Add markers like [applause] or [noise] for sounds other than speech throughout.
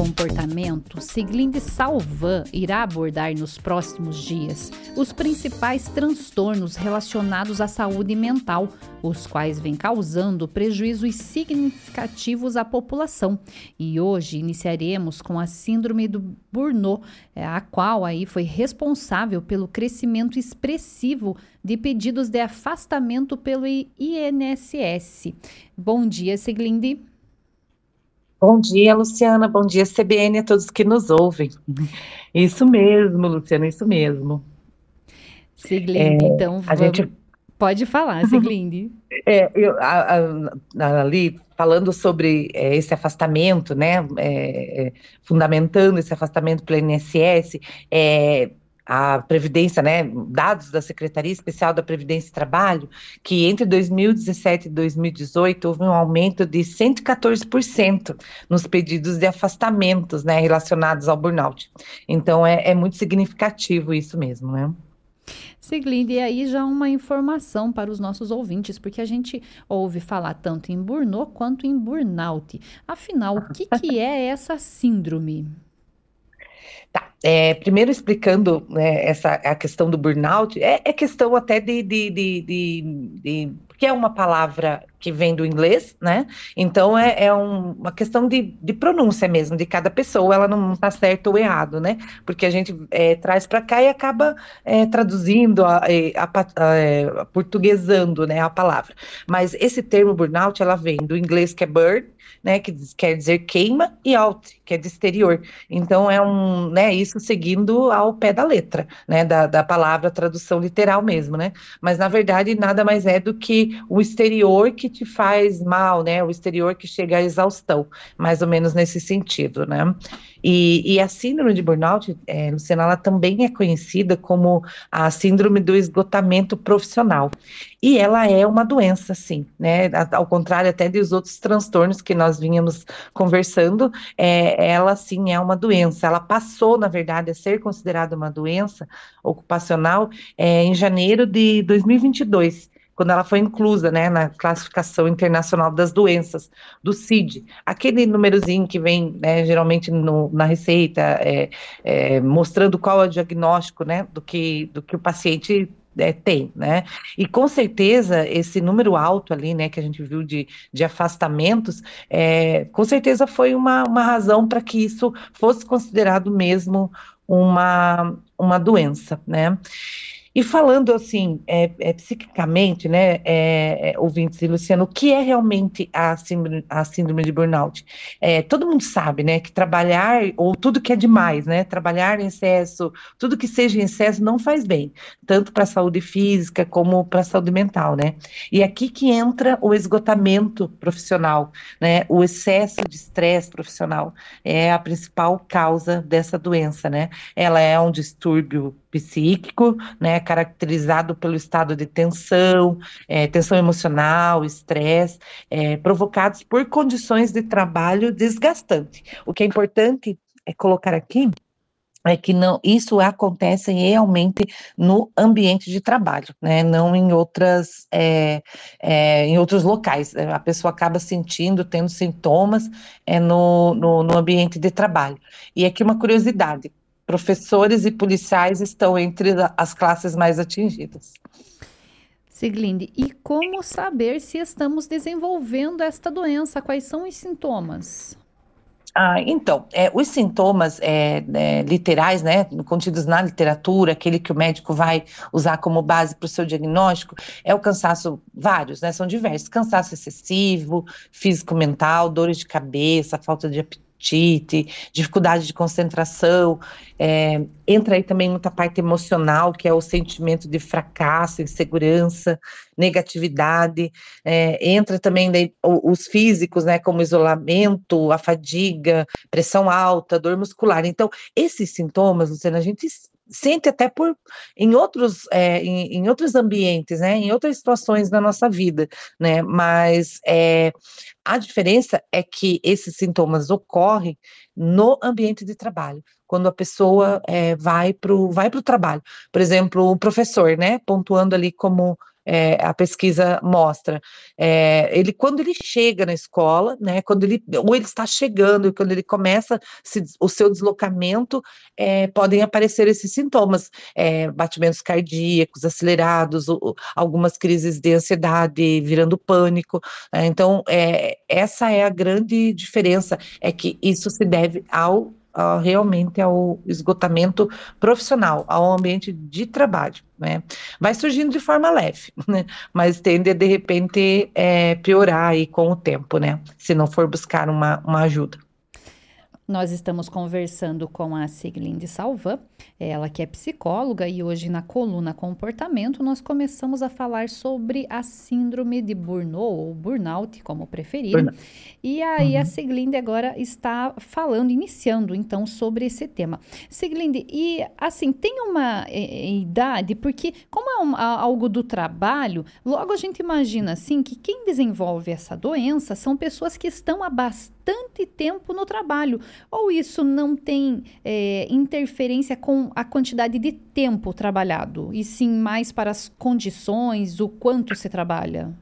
comportamento, Siglinde Salvan irá abordar nos próximos dias os principais transtornos relacionados à saúde mental, os quais vêm causando prejuízos significativos à população. E hoje iniciaremos com a síndrome do Burnout, é, a qual aí foi responsável pelo crescimento expressivo de pedidos de afastamento pelo INSS. Bom dia, Siglinde. Bom dia, Luciana. Bom dia, CBN, a todos que nos ouvem. Isso mesmo, Luciana, isso mesmo. Siglinde, é, então vamos... gente pode falar, Siglinde. [laughs] É, eu, a, a, ali falando sobre é, esse afastamento, né, é, é fundamentando esse afastamento pelo INSS, é, a Previdência, né, dados da Secretaria Especial da Previdência e Trabalho, que entre 2017 e 2018 houve um aumento de 114% nos pedidos de afastamentos, né, relacionados ao burnout. Então, é, é muito significativo isso mesmo, né? Siglinde, e aí já uma informação para os nossos ouvintes, porque a gente ouve falar tanto em burnout quanto em burnout. Afinal, o que, que é essa síndrome? Tá, é, primeiro explicando né, essa a questão do burnout, é, é questão até de, de, de, de, porque é uma palavra que vem do inglês, né? Então é, é um, uma questão de, de pronúncia mesmo, de cada pessoa, ela não está certo ou errado, né? Porque a gente é, traz para cá e acaba é, traduzindo, a, a, a, é, portuguesando né, a palavra. Mas esse termo burnout, ela vem do inglês que é burn, né, que quer dizer queima, e out, que é de exterior. Então é um, né, isso seguindo ao pé da letra, né, da, da palavra tradução literal mesmo, né? Mas na verdade nada mais é do que o exterior que te faz mal, né? O exterior que chega à exaustão, mais ou menos nesse sentido, né? E, e a síndrome de burnout, é, Luciana, ela também é conhecida como a síndrome do esgotamento profissional. E ela é uma doença, sim, né? Ao contrário até dos outros transtornos que nós vínhamos conversando, é, ela sim é uma doença. Ela passou, na verdade, a ser considerada uma doença ocupacional é, em janeiro de 2022 quando ela foi inclusa né, na classificação internacional das doenças, do CID, aquele númerozinho que vem né, geralmente no, na receita, é, é, mostrando qual é o diagnóstico né, do, que, do que o paciente é, tem, né? E com certeza esse número alto ali, né, que a gente viu de, de afastamentos, é, com certeza foi uma, uma razão para que isso fosse considerado mesmo uma, uma doença, né? E falando assim, é, é, psiquicamente, né, é, é, ouvintes e Luciano, o que é realmente a síndrome, a síndrome de burnout? É, todo mundo sabe, né, que trabalhar, ou tudo que é demais, né, trabalhar em excesso, tudo que seja em excesso não faz bem, tanto para a saúde física como para a saúde mental, né? E aqui que entra o esgotamento profissional, né, o excesso de estresse profissional é a principal causa dessa doença, né? Ela é um distúrbio psíquico, né, caracterizado pelo estado de tensão, é, tensão emocional, estresse, é, provocados por condições de trabalho desgastante. O que é importante é colocar aqui é que não, isso acontece realmente no ambiente de trabalho, né? Não em outras, é, é, em outros locais. A pessoa acaba sentindo, tendo sintomas é, no, no, no ambiente de trabalho. E aqui uma curiosidade: professores e policiais estão entre as classes mais atingidas. Siglinde, e como saber se estamos desenvolvendo esta doença? Quais são os sintomas? Ah, então, é, os sintomas é, é, literais, né, contidos na literatura, aquele que o médico vai usar como base para o seu diagnóstico, é o cansaço, vários, né, são diversos, cansaço excessivo, físico-mental, dores de cabeça, falta de apetite, apetite, dificuldade de concentração, é, entra aí também muita parte emocional, que é o sentimento de fracasso, insegurança, negatividade, é, entra também daí, os físicos, né, como isolamento, a fadiga, pressão alta, dor muscular. Então, esses sintomas, Luciana, a gente sente até por em outros é, em, em, outros ambientes, né, em outras situações da nossa vida, né, mas é, a diferença é que esses sintomas ocorrem no ambiente de trabalho, quando a pessoa é, vai para o vai o trabalho, por exemplo, o professor, né, pontuando ali como é, a pesquisa mostra. É, ele, quando ele chega na escola, né, quando ele, ou ele está chegando, quando ele começa se, o seu deslocamento, é, podem aparecer esses sintomas, é, batimentos cardíacos acelerados, ou, algumas crises de ansiedade virando pânico. Né, então, é, essa é a grande diferença, é que isso se deve ao uh, realmente ao esgotamento profissional, ao ambiente de trabalho. Né? Vai surgindo de forma leve, [laughs] né? mas tende a de repente é, piorar aí com o tempo, né? Se não for buscar uma, uma ajuda. Nós estamos conversando com a Siglinde Salvan, ela que é psicóloga, e hoje na coluna Comportamento nós começamos a falar sobre a síndrome de Burnout, ou Burnout, como preferir. E aí uhum. a Siglinde agora está falando, iniciando então sobre esse tema. Siglinde, e assim, tem uma é, idade, porque como é um, algo do trabalho, logo a gente imagina assim que quem desenvolve essa doença são pessoas que estão há bastante tempo no trabalho ou isso não tem é, interferência com a quantidade de tempo trabalhado, e sim mais para as condições, o quanto se trabalha?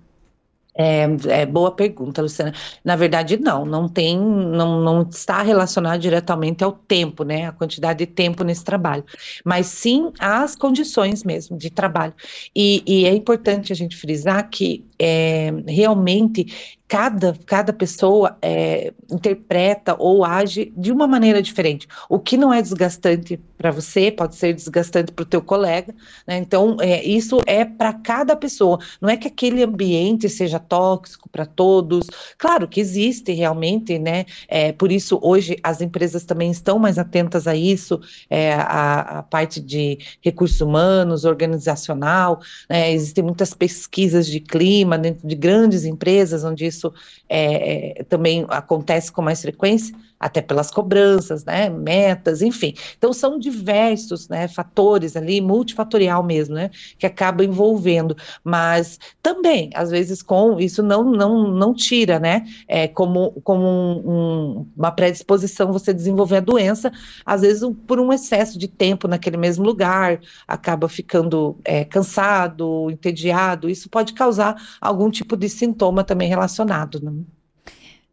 É, é, boa pergunta, Luciana. Na verdade, não, não tem, não, não está relacionado diretamente ao tempo, né? A quantidade de tempo nesse trabalho, mas sim às condições mesmo de trabalho. E, e é importante a gente frisar que é, realmente cada, cada pessoa é, interpreta ou age de uma maneira diferente. O que não é desgastante para você pode ser desgastante para o teu colega, né? Então, é, isso é para cada pessoa. Não é que aquele ambiente seja tóxico para todos. Claro que existe realmente, né? É, por isso, hoje, as empresas também estão mais atentas a isso, é, a, a, parte de recursos humanos, organizacional, né? Existem muitas pesquisas de clima dentro de grandes empresas, onde isso isso é, é, também acontece com mais frequência, até pelas cobranças, né, metas, enfim. Então são diversos, né, fatores ali, multifatorial mesmo, né, que acaba envolvendo, mas também, às vezes, com isso não não não tira, né, é, como, como um, um, uma predisposição você desenvolver a doença, às vezes um, por um excesso de tempo naquele mesmo lugar, acaba ficando é, cansado, entediado, isso pode causar algum tipo de sintoma também relacionado, né?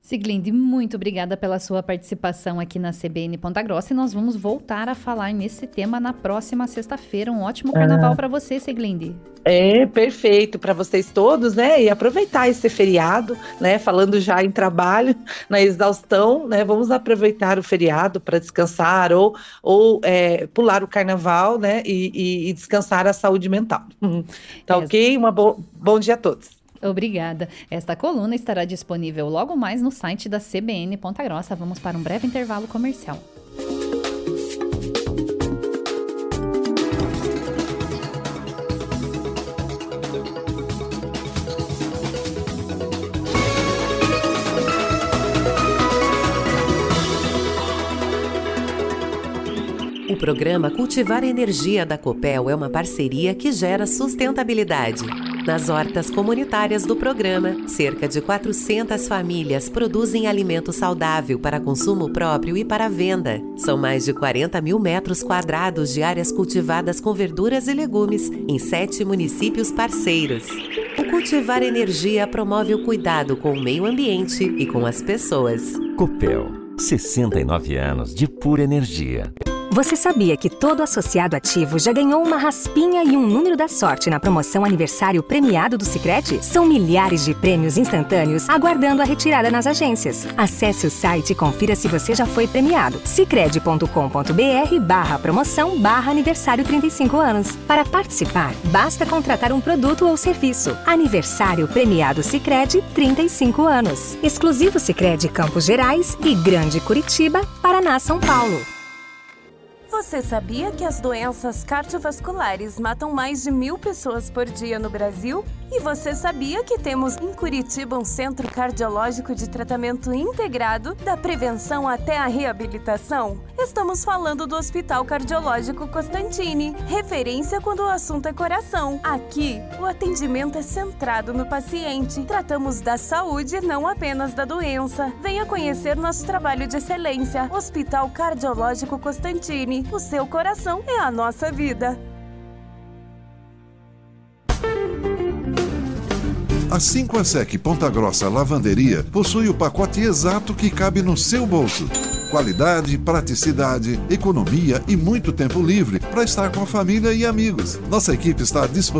Siglinde, muito obrigada pela sua participação aqui na CBN Ponta Grossa e nós vamos voltar a falar nesse tema na próxima sexta-feira. Um ótimo carnaval ah. para você, Siglinde. É, perfeito para vocês todos, né? E aproveitar esse feriado, né? Falando já em trabalho, [laughs] na exaustão, né? Vamos aproveitar o feriado para descansar ou, ou é, pular o carnaval, né? E, e, e, descansar a saúde mental. [laughs] Tá é. ok? Um bom dia a todos. Obrigada. Esta coluna estará disponível logo mais no site da CBN Ponta Grossa. Vamos para um breve intervalo comercial. O programa Cultivar Energia da Copel é uma parceria que gera sustentabilidade. Nas hortas comunitárias do programa, cerca de 400 famílias produzem alimento saudável para consumo próprio e para venda. São mais de 40 mil metros quadrados de áreas cultivadas com verduras e legumes em sete municípios parceiros. O Cultivar Energia promove o cuidado com o meio ambiente e com as pessoas. Copel, 69 anos de pura energia. Você sabia que todo associado ativo já ganhou uma raspinha e um número da sorte na promoção aniversário premiado do Sicredi? São milhares de prêmios instantâneos aguardando a retirada nas agências. Acesse o site e confira se você já foi premiado. Sicredi.com.br/barra promoção barra aniversário 35 anos. Para participar, basta contratar um produto ou serviço. Aniversário premiado Sicredi 35 anos. Exclusivo Sicredi Campos Gerais e Grande Curitiba, Paraná, São Paulo. Você sabia que as doenças cardiovasculares matam mais de mil pessoas por dia no Brasil? E você sabia que temos em Curitiba um centro cardiológico de tratamento integrado, da prevenção até a reabilitação? Estamos falando do Hospital Cardiológico Costantini, referência quando o assunto é coração. Aqui, o atendimento é centrado no paciente. Tratamos da saúde, não apenas da doença. Venha conhecer nosso trabalho de excelência. Hospital Cardiológico Costantini. O seu coração é a nossa vida. A 5 Sec Ponta Grossa Lavanderia possui o pacote exato que cabe no seu bolso. Qualidade, praticidade, economia e muito tempo livre para estar com a família e amigos. Nossa equipe está à disposição